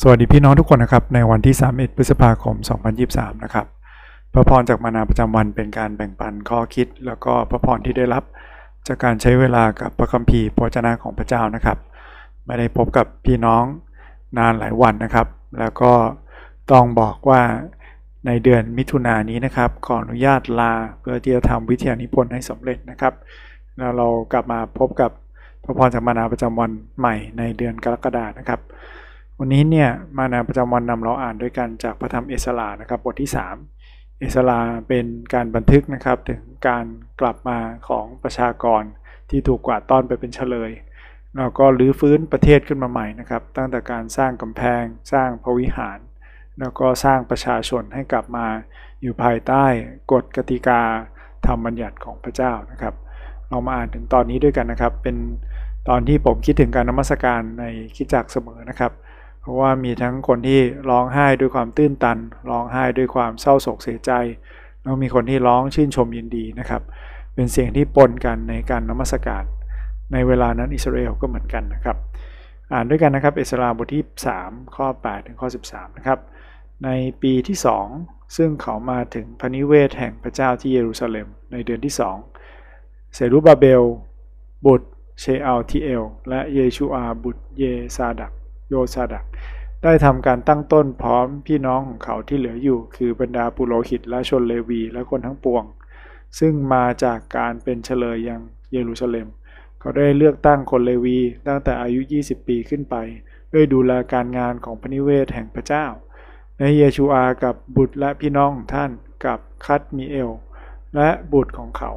สวัสดีพี่น้องทุกคนนะครับ ในวันที่ 31 พฤษภาคม 2023 นะครับ พระพรจากมานาประจำวันเป็นการแบ่งปันข้อคิด แล้วก็พระพรที่ได้รับจากการใช้เวลากับพระคัมภีร์พระจนะของพระเจ้านะครับ ไม่ได้พบกับพี่น้องนานหลายวันนะครับ แล้วก็ต้องบอกว่าในเดือนมิถุนายนนี้นะครับ ขออนุญาตลาเพื่อที่จะทำวิทยานิพนธ์ให้สำเร็จนะครับ แล้วเรากลับมาพบกับพระพรจากมานาประจำวันใหม่ในเดือนกรกฎานะครับ วันนี้เนี่ยมานาประจำวันนำเราอ่านด้วยกันจากพระธรรมเอสลานะครับบทที่ 3 เอสลาเป็นการบันทึกนะครับถึงการกลับมาของประชากรที่ถูกกวาดต้อนไปเป็นเฉลยแล้วก็รื้อฟื้นประเทศขึ้นมาใหม่นะครับ ตั้งแต่การสร้างกำแพง สร้างพระวิหาร แล้วก็สร้างประชาชนให้กลับมาอยู่ภายใต้กฎกติกาธรรมบัญญัติของพระเจ้านะครับ เรามาอ่านถึงตอนนี้ด้วยกันนะครับ เป็นตอนที่ผมคิดถึงการนมัสการในคิดจักเสมอนะครับ เพราะว่ามีทั้งคนที่ร้องไห้ด้วยความตื้นตัน ร้องไห้ด้วยความเศร้าโศกเสียใจ แล้วมีคนที่ร้องชื่นชมยินดีนะครับ เป็นเสียงที่ปนกันในการนมัสการ ในเวลานั้นอิสราเอลก็เหมือนกันนะครับ อ่านด้วยกันนะครับ เอสราบทที่ 3 ข้อ 8 ถึงข้อ 13 นะครับ ในปีที่ 2 ซึ่งเขามาถึงพระนิเวศแห่งพระเจ้าที่เยรูซาเล็ม ในเดือนที่ 2 เซรุบาเบล บุตรเชอัลทีเอล และเยชูอาบุตรเยซาดัก โยซาดักได้ทำการตั้งต้นพร้อมพี่น้องของเขาที่เหลืออยู่ คือบรรดาปุโรหิตและชนเลวีและคนทั้งปวง ซึ่งมาจากการเป็นเฉลยยังเยรูซาเล็ม เขาได้เลือกตั้งคนเลวีตั้งแต่อายุ 20 ปีขึ้นไป ด้วยดูแลการงานของพระนิเวศแห่งพระเจ้า ในเยชูอากับบุตรและพี่น้องของท่านกับคัตมีเอล และบุตรของเขา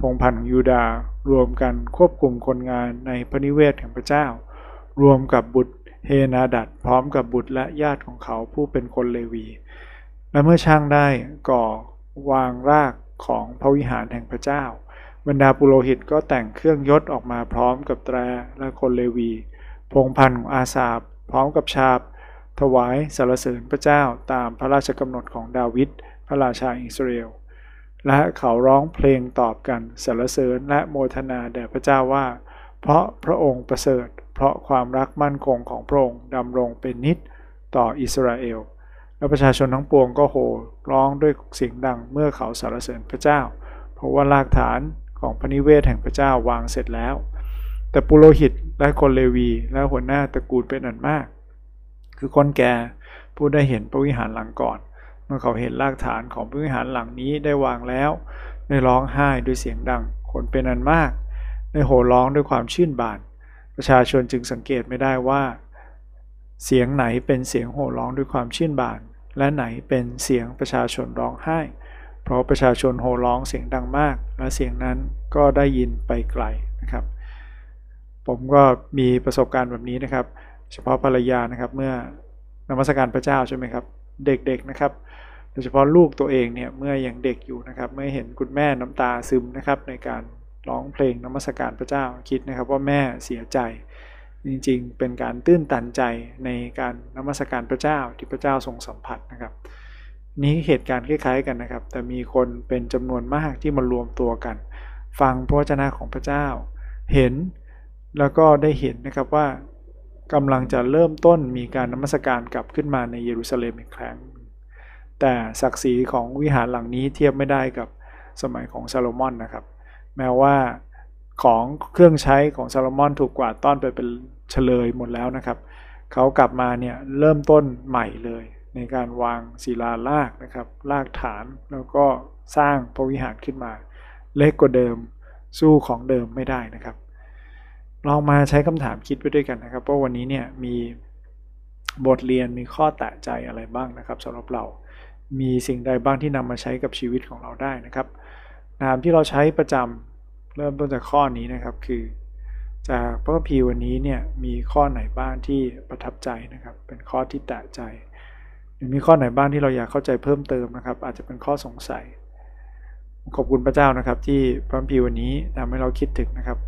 พงพันธ์ของยูดาห์รวมกันควบคุมคนงานในพระนิเวศแห่งพระเจ้า รวมกับบุตร เฮนาดัดพร้อมกับบุตรและญาติของเขาผู้เป็นคนเลวี และเมื่อช่างได้ก่อวางรากของพระวิหารแห่งพระเจ้า บรรดาปุโรหิตก็แต่งเครื่องยศออกมาพร้อมกับแตรและคนเลวี พงพันธ์ของอาสาบพร้อมกับชาบ ถวายสรรเสริญพระเจ้าตามพระราชกำหนดของดาวิดพระราชาอิสราเอลและเขาร้องเพลงตอบกันสรรเสริญและโมทนาแด่พระเจ้าว่า เพราะพระองค์ประเสริฐ เพราะความรักมั่นคงของพระองค์ดำรงเป็นนิจต่ออิสราเอล และประชาชนทั้งปวงก็โห่ร้องด้วยเสียงดังเมื่อเขาสรรเสริญพระเจ้า เพราะว่ารากฐานของพระนิเวศแห่งพระเจ้าวางเสร็จแล้ว แต่ปุโรหิตและคนเลวีและหัวหน้าตระกูลเป็นอันมาก คือคนแก่ผู้ได้เห็นพระวิหารหลังก่อน เมื่อเขาเห็นรากฐานของพระวิหารหลังนี้ได้วางแล้วได้ร้องไห้ด้วยเสียงดังคนเป็นอันมากได้โห่ร้องด้วยความชื่นบาน ประชาชนจึงสังเกตไม่ได้ว่า เสียงไหนเป็นเสียงโห่ร้องด้วยความชื่นบาน และไหนเป็นเสียงประชาชนร้องไห้ เพราะประชาชนโห่ร้องเสียงดังมาก และเสียงนั้นก็ได้ยินไปไกลนะครับ ผมก็มีประสบการณ์แบบนี้นะครับ เฉพาะภรรยานะครับเมื่อนมัสการพระเจ้าใช่ไหมครับ เด็กๆนะครับโดยเฉพาะลูกตัวเองเนี่ยเมื่อยังเด็กอยู่นะครับ เมื่อเห็นคุณแม่น้ำตาซึมนะครับในการ ร้องเพลงนมัสการพระเจ้าคิดนะครับว่าแม่เสียใจ จริงๆ เป็นการตื้นตันใจในการนมัสการพระเจ้าที่พระเจ้าทรงสัมผัสนะครับ นี้เหตุการณ์คล้ายๆกันนะครับ แต่มีคนเป็นจำนวนมากที่มารวมตัวกัน ฟังพระวจนะของพระเจ้า เห็นแล้วก็ได้เห็นนะครับว่ากำลังจะเริ่มต้นมีการนมัสการกลับขึ้นมาในเยรูซาเล็มอีกครั้ง แต่ศักดิ์ศรีของวิหารหลังนี้เทียบไม่ได้กับสมัยของซาโลมอนนะครับ แม้ว่าของเครื่องใช้ของซาโลมอนถูกกวาดต้อนไปเป็นเฉลยหมดแล้วนะครับเขากลับมาเนี่ยเริ่มต้นใหม่เลย ในการวางศิลาลากนะครับลากฐานแล้วก็สร้างพระวิหารขึ้นมา เล็กกว่าเดิมสู้ของเดิมไม่ได้นะครับ ลองมาใช้คำถามคิดไปด้วยกันนะครับว่าวันนี้เนี่ยมีบทเรียนมีข้อแตะใจอะไรบ้างนะครับสำหรับเรา มีสิ่งใดบ้างที่นำมาใช้กับชีวิตของเราได้นะครับ นามที่เราใช้ประจำเริ่มต้นจากข้อนี้นะครับคือ จากพระคัมภีร์วันนี้เนี่ยมีข้อไหนบ้างที่ประทับใจนะครับ เป็นข้อที่แตะใจหรือมีข้อไหนบ้างที่เราอยากเข้าใจเพิ่มเติมนะครับ อาจจะเป็นข้อสงสัย ขอบคุณพระเจ้านะครับ ที่พระคัมภีร์วันนี้ทำให้เราคิดถึงนะครับ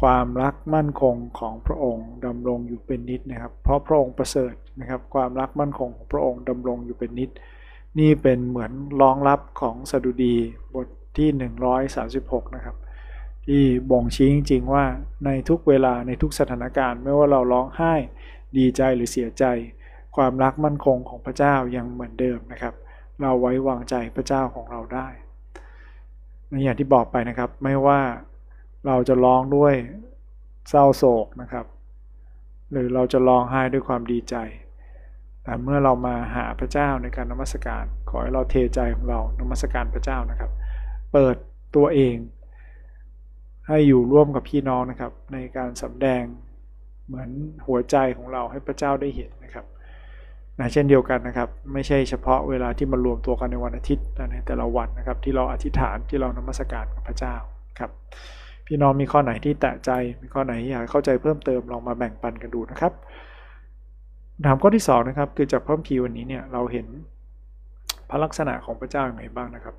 ความรักมั่นคงของพระองค์ดำรงอยู่เป็นนิดนะครับ เพราะพระองค์ประเสริฐนะครับ ความรักมั่นคงของพระองค์ดำรงอยู่เป็นนิดนี่เป็นเหมือนรองรับของสดุดีบท ที่ 136 นะครับ ที่บ่งชี้จริง ๆ ว่าในทุกเวลาในทุกสถานการณ์ ไม่ว่าเราร้องไห้ดีใจหรือเสียใจ ความรักมั่นคงของพระเจ้ายังเหมือนเดิมนะครับ เราไว้วางใจพระเจ้าของเราได้ในอย่างที่บอกไปนะครับไม่ว่าเราจะร้องด้วยเศร้าโศกนะครับ หรือเราจะร้องไห้ด้วยความดีใจ แต่เมื่อเรามาหาพระเจ้าในการนมัสการ ขอให้เราเทใจของเรานมัสการพระเจ้านะครับ เปิดตัวเอง ให้อยู่ร่วมกับพี่น้องนะครับ ในการสำแดงเหมือนหัวใจของเราให้พระเจ้าได้เห็นนะครับนะเช่นเดียวกันนะครับ ไม่ใช่เฉพาะเวลาที่มารวมตัวกันในวันอาทิตย์ในแต่ละวันนะครับ ที่เราอธิษฐานที่เรานมัสการกับพระเจ้าครับพี่น้องมีข้อไหนที่แตะใจมีข้อไหนอยากเข้าใจเพิ่มเติมลองมาแบ่งปันกันดูนะครับถามข้อที่2นะครับคือจากพระพีวันนี้เนี่ยเราเห็นพระลักษณะของพระเจ้าอย่างไรบ้างนะครับ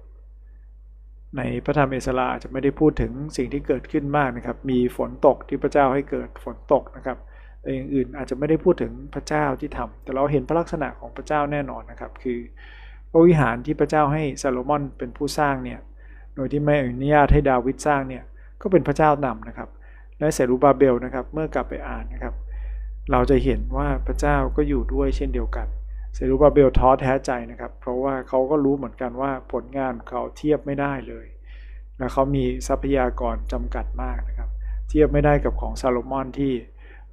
ในพระธรรมเอสราจะไม่ได้พูดถึงสิ่งที่เกิดขึ้นมากนะครับ มีฝนตกที่พระเจ้าให้เกิดฝนตกนะครับแต่อย่างอื่นอาจจะไม่ได้พูดถึงพระเจ้าที่ทำแต่เราเห็นพระลักษณะของพระเจ้าแน่นอนนะครับ คือพระวิหารที่พระเจ้าให้ซาโลมอนเป็นผู้สร้างเนี่ย โดยที่ไม่อนุญาตให้ดาวิดสร้างเนี่ย ก็เป็นพระเจ้านำนะครับ และเซรูบาเบลนะครับ เมื่อกลับไปอ่านนะครับ เราจะเห็นว่าพระเจ้าก็อยู่ด้วยเช่นเดียวกัน เซรูบาเบลท้อแท้ใจนะครับ เพราะว่าเขาก็รู้เหมือนกันว่าผลงานเขาเทียบไม่ได้เลย และเขามีทรัพยากรจำกัดมากนะครับ เทียบไม่ได้กับของซาโลมอนที่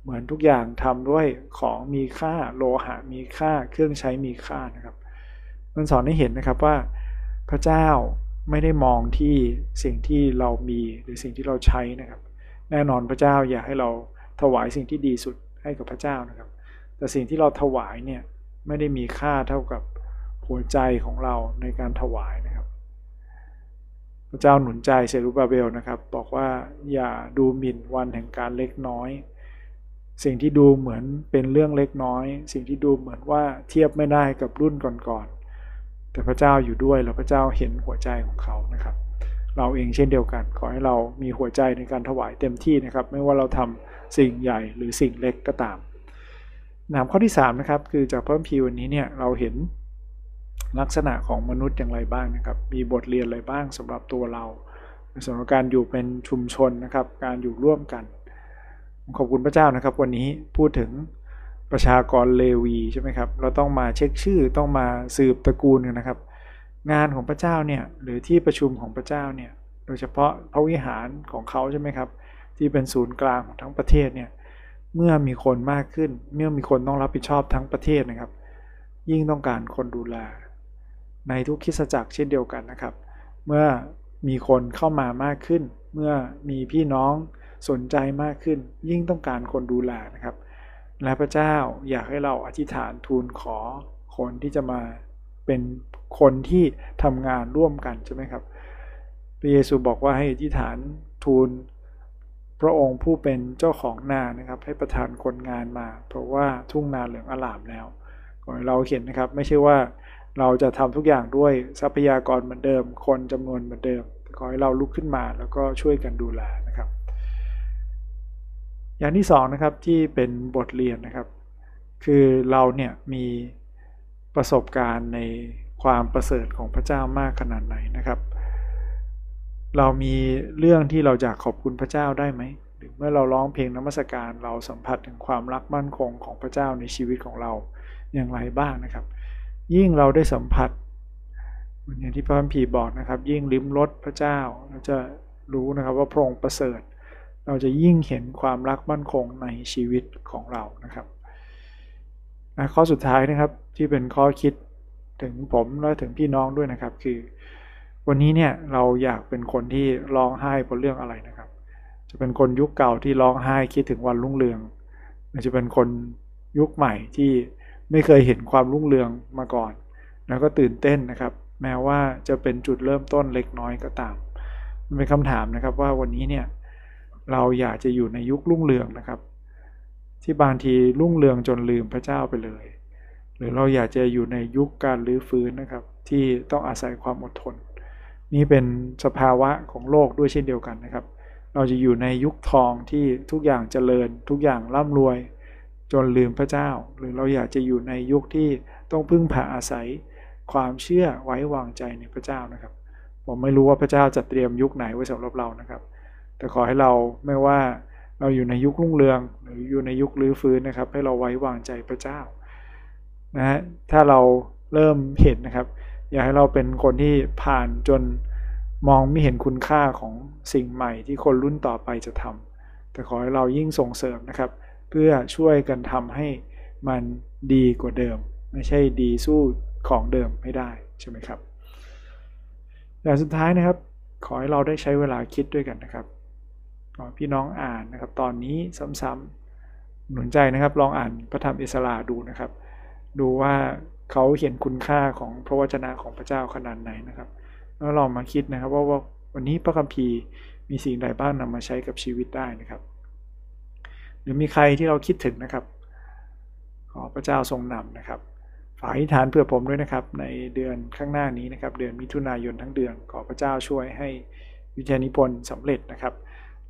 เหมือนทุกอย่างทำด้วยของมีค่าโลหะมีค่าเครื่องใช้มีค่านะครับ มันสอนให้เห็นนะครับว่าพระเจ้าไม่ได้มองที่สิ่งที่เรามีหรือสิ่งที่เราใช้นะครับ แน่นอนพระเจ้าอยากให้เราถวายสิ่งที่ดีสุดให้กับพระเจ้านะครับ แต่สิ่งที่เราถวายเนี่ย ไม่ได้มีค่าเท่ากับหัวใจของเราในการถวายนะครับ พระเจ้าหนุนใจเซรุบาเบลนะครับ บอกว่าอย่าดูหมิ่นวันแห่งการเล็กน้อย สิ่งที่ดูเหมือนเป็นเรื่องเล็กน้อย สิ่งที่ดูเหมือนว่าเทียบไม่ได้กับรุ่นก่อนๆแต่พระเจ้าอยู่ด้วยแล้วพระเจ้าเห็นหัวใจของเขานะครับ เราเองเช่นเดียวกัน ขอให้เรามีหัวใจในการถวายเต็มที่นะครับ ไม่ว่าเราทำสิ่งใหญ่หรือสิ่งเล็กก็ตาม นามข้อที่3นะครับคือจากเพิ่มพีวันนี้เนี่ยเราเห็นลักษณะของมนุษย์อย่างไรบ้างนะครับ มีบทเรียนอะไรบ้างสำหรับตัวเราในส่วนของการอยู่เป็นชุมชนนะครับ การอยู่ร่วมกัน ขอบคุณพระเจ้านะครับ วันนี้พูดถึงประชากรเลวีใช่ไหมครับ เราต้องมาเช็คชื่อต้องมาสืบตระกูลกันนะครับ งานของพระเจ้าเนี่ยหรือที่ประชุมของพระเจ้าเนี่ยโดยเฉพาะพระวิหารของเขาใช่ไหมครับ ที่เป็นศูนย์กลางของทั้งประเทศเนี่ย เมื่อมีคนมากขึ้น เมื่อมีคนต้องรับผิดชอบทั้งประเทศนะครับ ยิ่งต้องการคนดูแล ในทุกคิสจักรเช่นเดียวกันนะครับ เมื่อมีคนเข้ามามากขึ้น เมื่อมีพี่น้องสนใจมากขึ้น ยิ่งต้องการคนดูแลนะครับ และพระเจ้าอยากให้เราอธิษฐานทูลขอคนที่จะมาเป็นคนที่ทำงานร่วมกันใช่ไหมครับพระเยซูบอกว่าให้อธิษฐานทูล พระองค์ผู้เป็นเจ้าของนานะครับให้ประทานคนงานมา เพราะว่าทุ่งนาเหลืองอลามแล้วขอให้เราเห็นนะครับไม่ใช่ว่าเราจะทำทุกอย่างด้วยทรัพยากรเหมือนเดิม คนจำนวนเหมือนเดิมขอให้เราลุกขึ้นมาแล้วก็ช่วยกันดูแลนะครับ อย่างที่สองนะครับที่เป็นบทเรียนนะครับ คือเราเนี่ยมีประสบการณ์ในความประเสริฐของพระเจ้ามากขนาดไหนนะครับ เรามีเรื่องที่เราอยากขอบคุณพระเจ้าได้ไหมหรือเมื่อเราร้องเพลงนมัสการเราสัมผัสถึงความรักมั่นคงของพระเจ้าในชีวิตของเราอย่างไรบ้างนะครับ ยิ่งเราได้สัมผัสอย่างที่พระพัมพีบอกนะครับ ยิ่งลิ้มรสพระเจ้าเราจะรู้นะครับว่าพระองค์ประเสริฐ เราจะยิ่งเห็นความรักมั่นคงในชีวิตของเรานะครับข้อสุดท้ายนะครับที่เป็นข้อคิดถึงผมและถึงพี่น้องด้วยนะครับคือ วันนี้เนี่ยเราอยากเป็นคนที่ร้องไห้เพราะเรื่องอะไรนะครับ จะเป็นคนยุคเก่าที่ร้องไห้คิดถึงวันรุ่งเรืองหรือจะเป็นคนยุคใหม่ที่ไม่เคยเห็นความรุ่งเรืองมาก่อน แล้วก็ตื่นเต้นนะครับ แม้ว่าจะเป็นจุดเริ่มต้นเล็กน้อยก็ตามมันเป็นคำถามนะครับว่าวันนี้เนี่ยเราอยากจะอยู่ในยุครุ่งเรืองนะครับ ที่บางทีรุ่งเรืองจนลืมพระเจ้าไปเลย หรือเราอยากจะอยู่ในยุคการลื้อฟื้นนะครับ ที่ต้องอาศัยความอดทน นี่เป็นสภาวะของโลกด้วยเช่นเดียวกันนะครับ เราจะอยู่ในยุคทองที่ทุกอย่างเจริญ ทุกอย่างร่ำรวย จนลืมพระเจ้า หรือเราอยากจะอยู่ในยุคที่ต้องพึ่งพาอาศัย ความเชื่อไว้วางใจในพระเจ้านะครับ ผมไม่รู้ว่าพระเจ้าจะเตรียมยุคไหนไว้สำหรับเรานะครับ แต่ขอให้เราไม่ว่าเราอยู่ในยุครุ่งเรือง หรืออยู่ในยุคลื้อฟื้นนะครับ ให้เราไว้วางใจพระเจ้านะฮะถ้าเราเริ่มเห็นนะครับ อยากให้เราเป็นคนที่ผ่านจนมองไม่เห็นคุณค่าของสิ่งใหม่ที่คนรุ่นต่อไปจะทำแต่ขอให้เรายิ่งส่งเสริมนะครับ เพื่อช่วยกันทำให้มันดีกว่าเดิม ไม่ใช่ดีสู้ของเดิมไม่ได้ใช่ไหมครับอย่างสุดท้ายนะครับ ขอให้เราได้ใช้เวลาคิดด้วยกันนะครับขอพี่น้องอ่านนะครับ ตอนนี้ซ้ำๆหนุนใจนะครับ ลองอ่านพระธรรมอิสลาดูนะครับ ดูว่า เขาเห็นคุณค่าของพระวจนะของพระเจ้าขนาดไหนนะครับ แล้วลองมาคิดนะครับว่าว่าวันนี้พระคัมภีร์มีสิ่งใดบ้างนำมาใช้กับชีวิตได้นะครับ หรือมีใครที่เราคิดถึงนะครับ ขอพระเจ้าทรงนำนะครับฝากอธิษฐานเพื่อผมด้วยนะครับ ในเดือนข้างหน้านี้นะครับ เดือนมิถุนายนทั้งเดือนขอพระเจ้าช่วยให้วิทยานิพนธ์สำเร็จนะครับ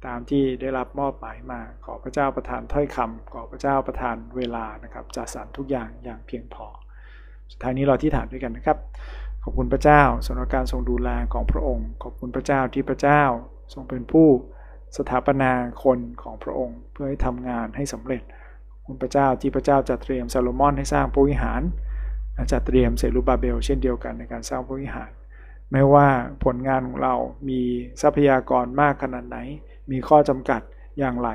ตามที่ได้รับมอบหมายมา ขอพระเจ้าประทานถ้อยคำขอพระเจ้าประทานเวลานะครับจัดสรรทุกอย่างอย่างเพียงพอ สุดท้ายนี้เราที่ฐานด้วยกันนะครับ ขอบคุณพระเจ้าสำหรับการทรงดูแลของพระองค์ ขอบคุณพระเจ้าที่พระเจ้าทรงเป็นผู้สถาปนาคนของพระองค์ เพื่อให้ทำงานให้สำเร็จ ขอบคุณพระเจ้าที่พระเจ้าจัดเตรียมซาโลมอนให้สร้างพระวิหารจัดเตรียมเซรูบาเบล เช่นเดียวกันในการสร้างพระวิหารไม่ว่าผลงานของเรามีทรัพยากรมากขนาดไหน มีข้อจำกัดอย่างไร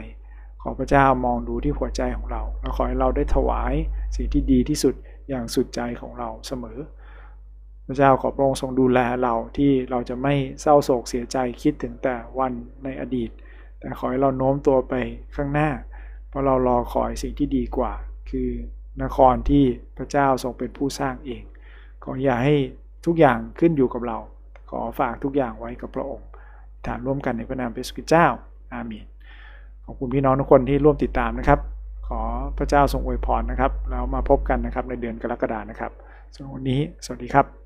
ขอพระเจ้ามองดูที่หัวใจของเรา และขอให้เราได้ถวายสิ่งที่ดีที่สุด อย่างสุดใจของเราเสมอ พระเจ้าขอพระองค์ทรงดูแลเราที่เราจะไม่เศร้าโศกเสียใจคิดถึงแต่วันในอดีต แต่ขอให้เราโน้มตัวไปข้างหน้า เพราะเรารอคอยสิ่งที่ดีกว่า คือนครที่พระเจ้าทรงเป็นผู้สร้างเอง ขออย่าให้ทุกอย่างขึ้นอยู่กับเรา ขอฝากทุกอย่างไว้กับพระองค์ฐานร่วมกันในพระนามพระสุคิเจ้า อาเมนขอบคุณพี่น้องทุกคนที่ร่วมติดตามนะครับ ขอพระเจ้าทรงอวยพรนะครับ แล้วมาพบกันนะครับในเดือนกรกฎานะครับสำหรับวันนี้ สวัสดีครับ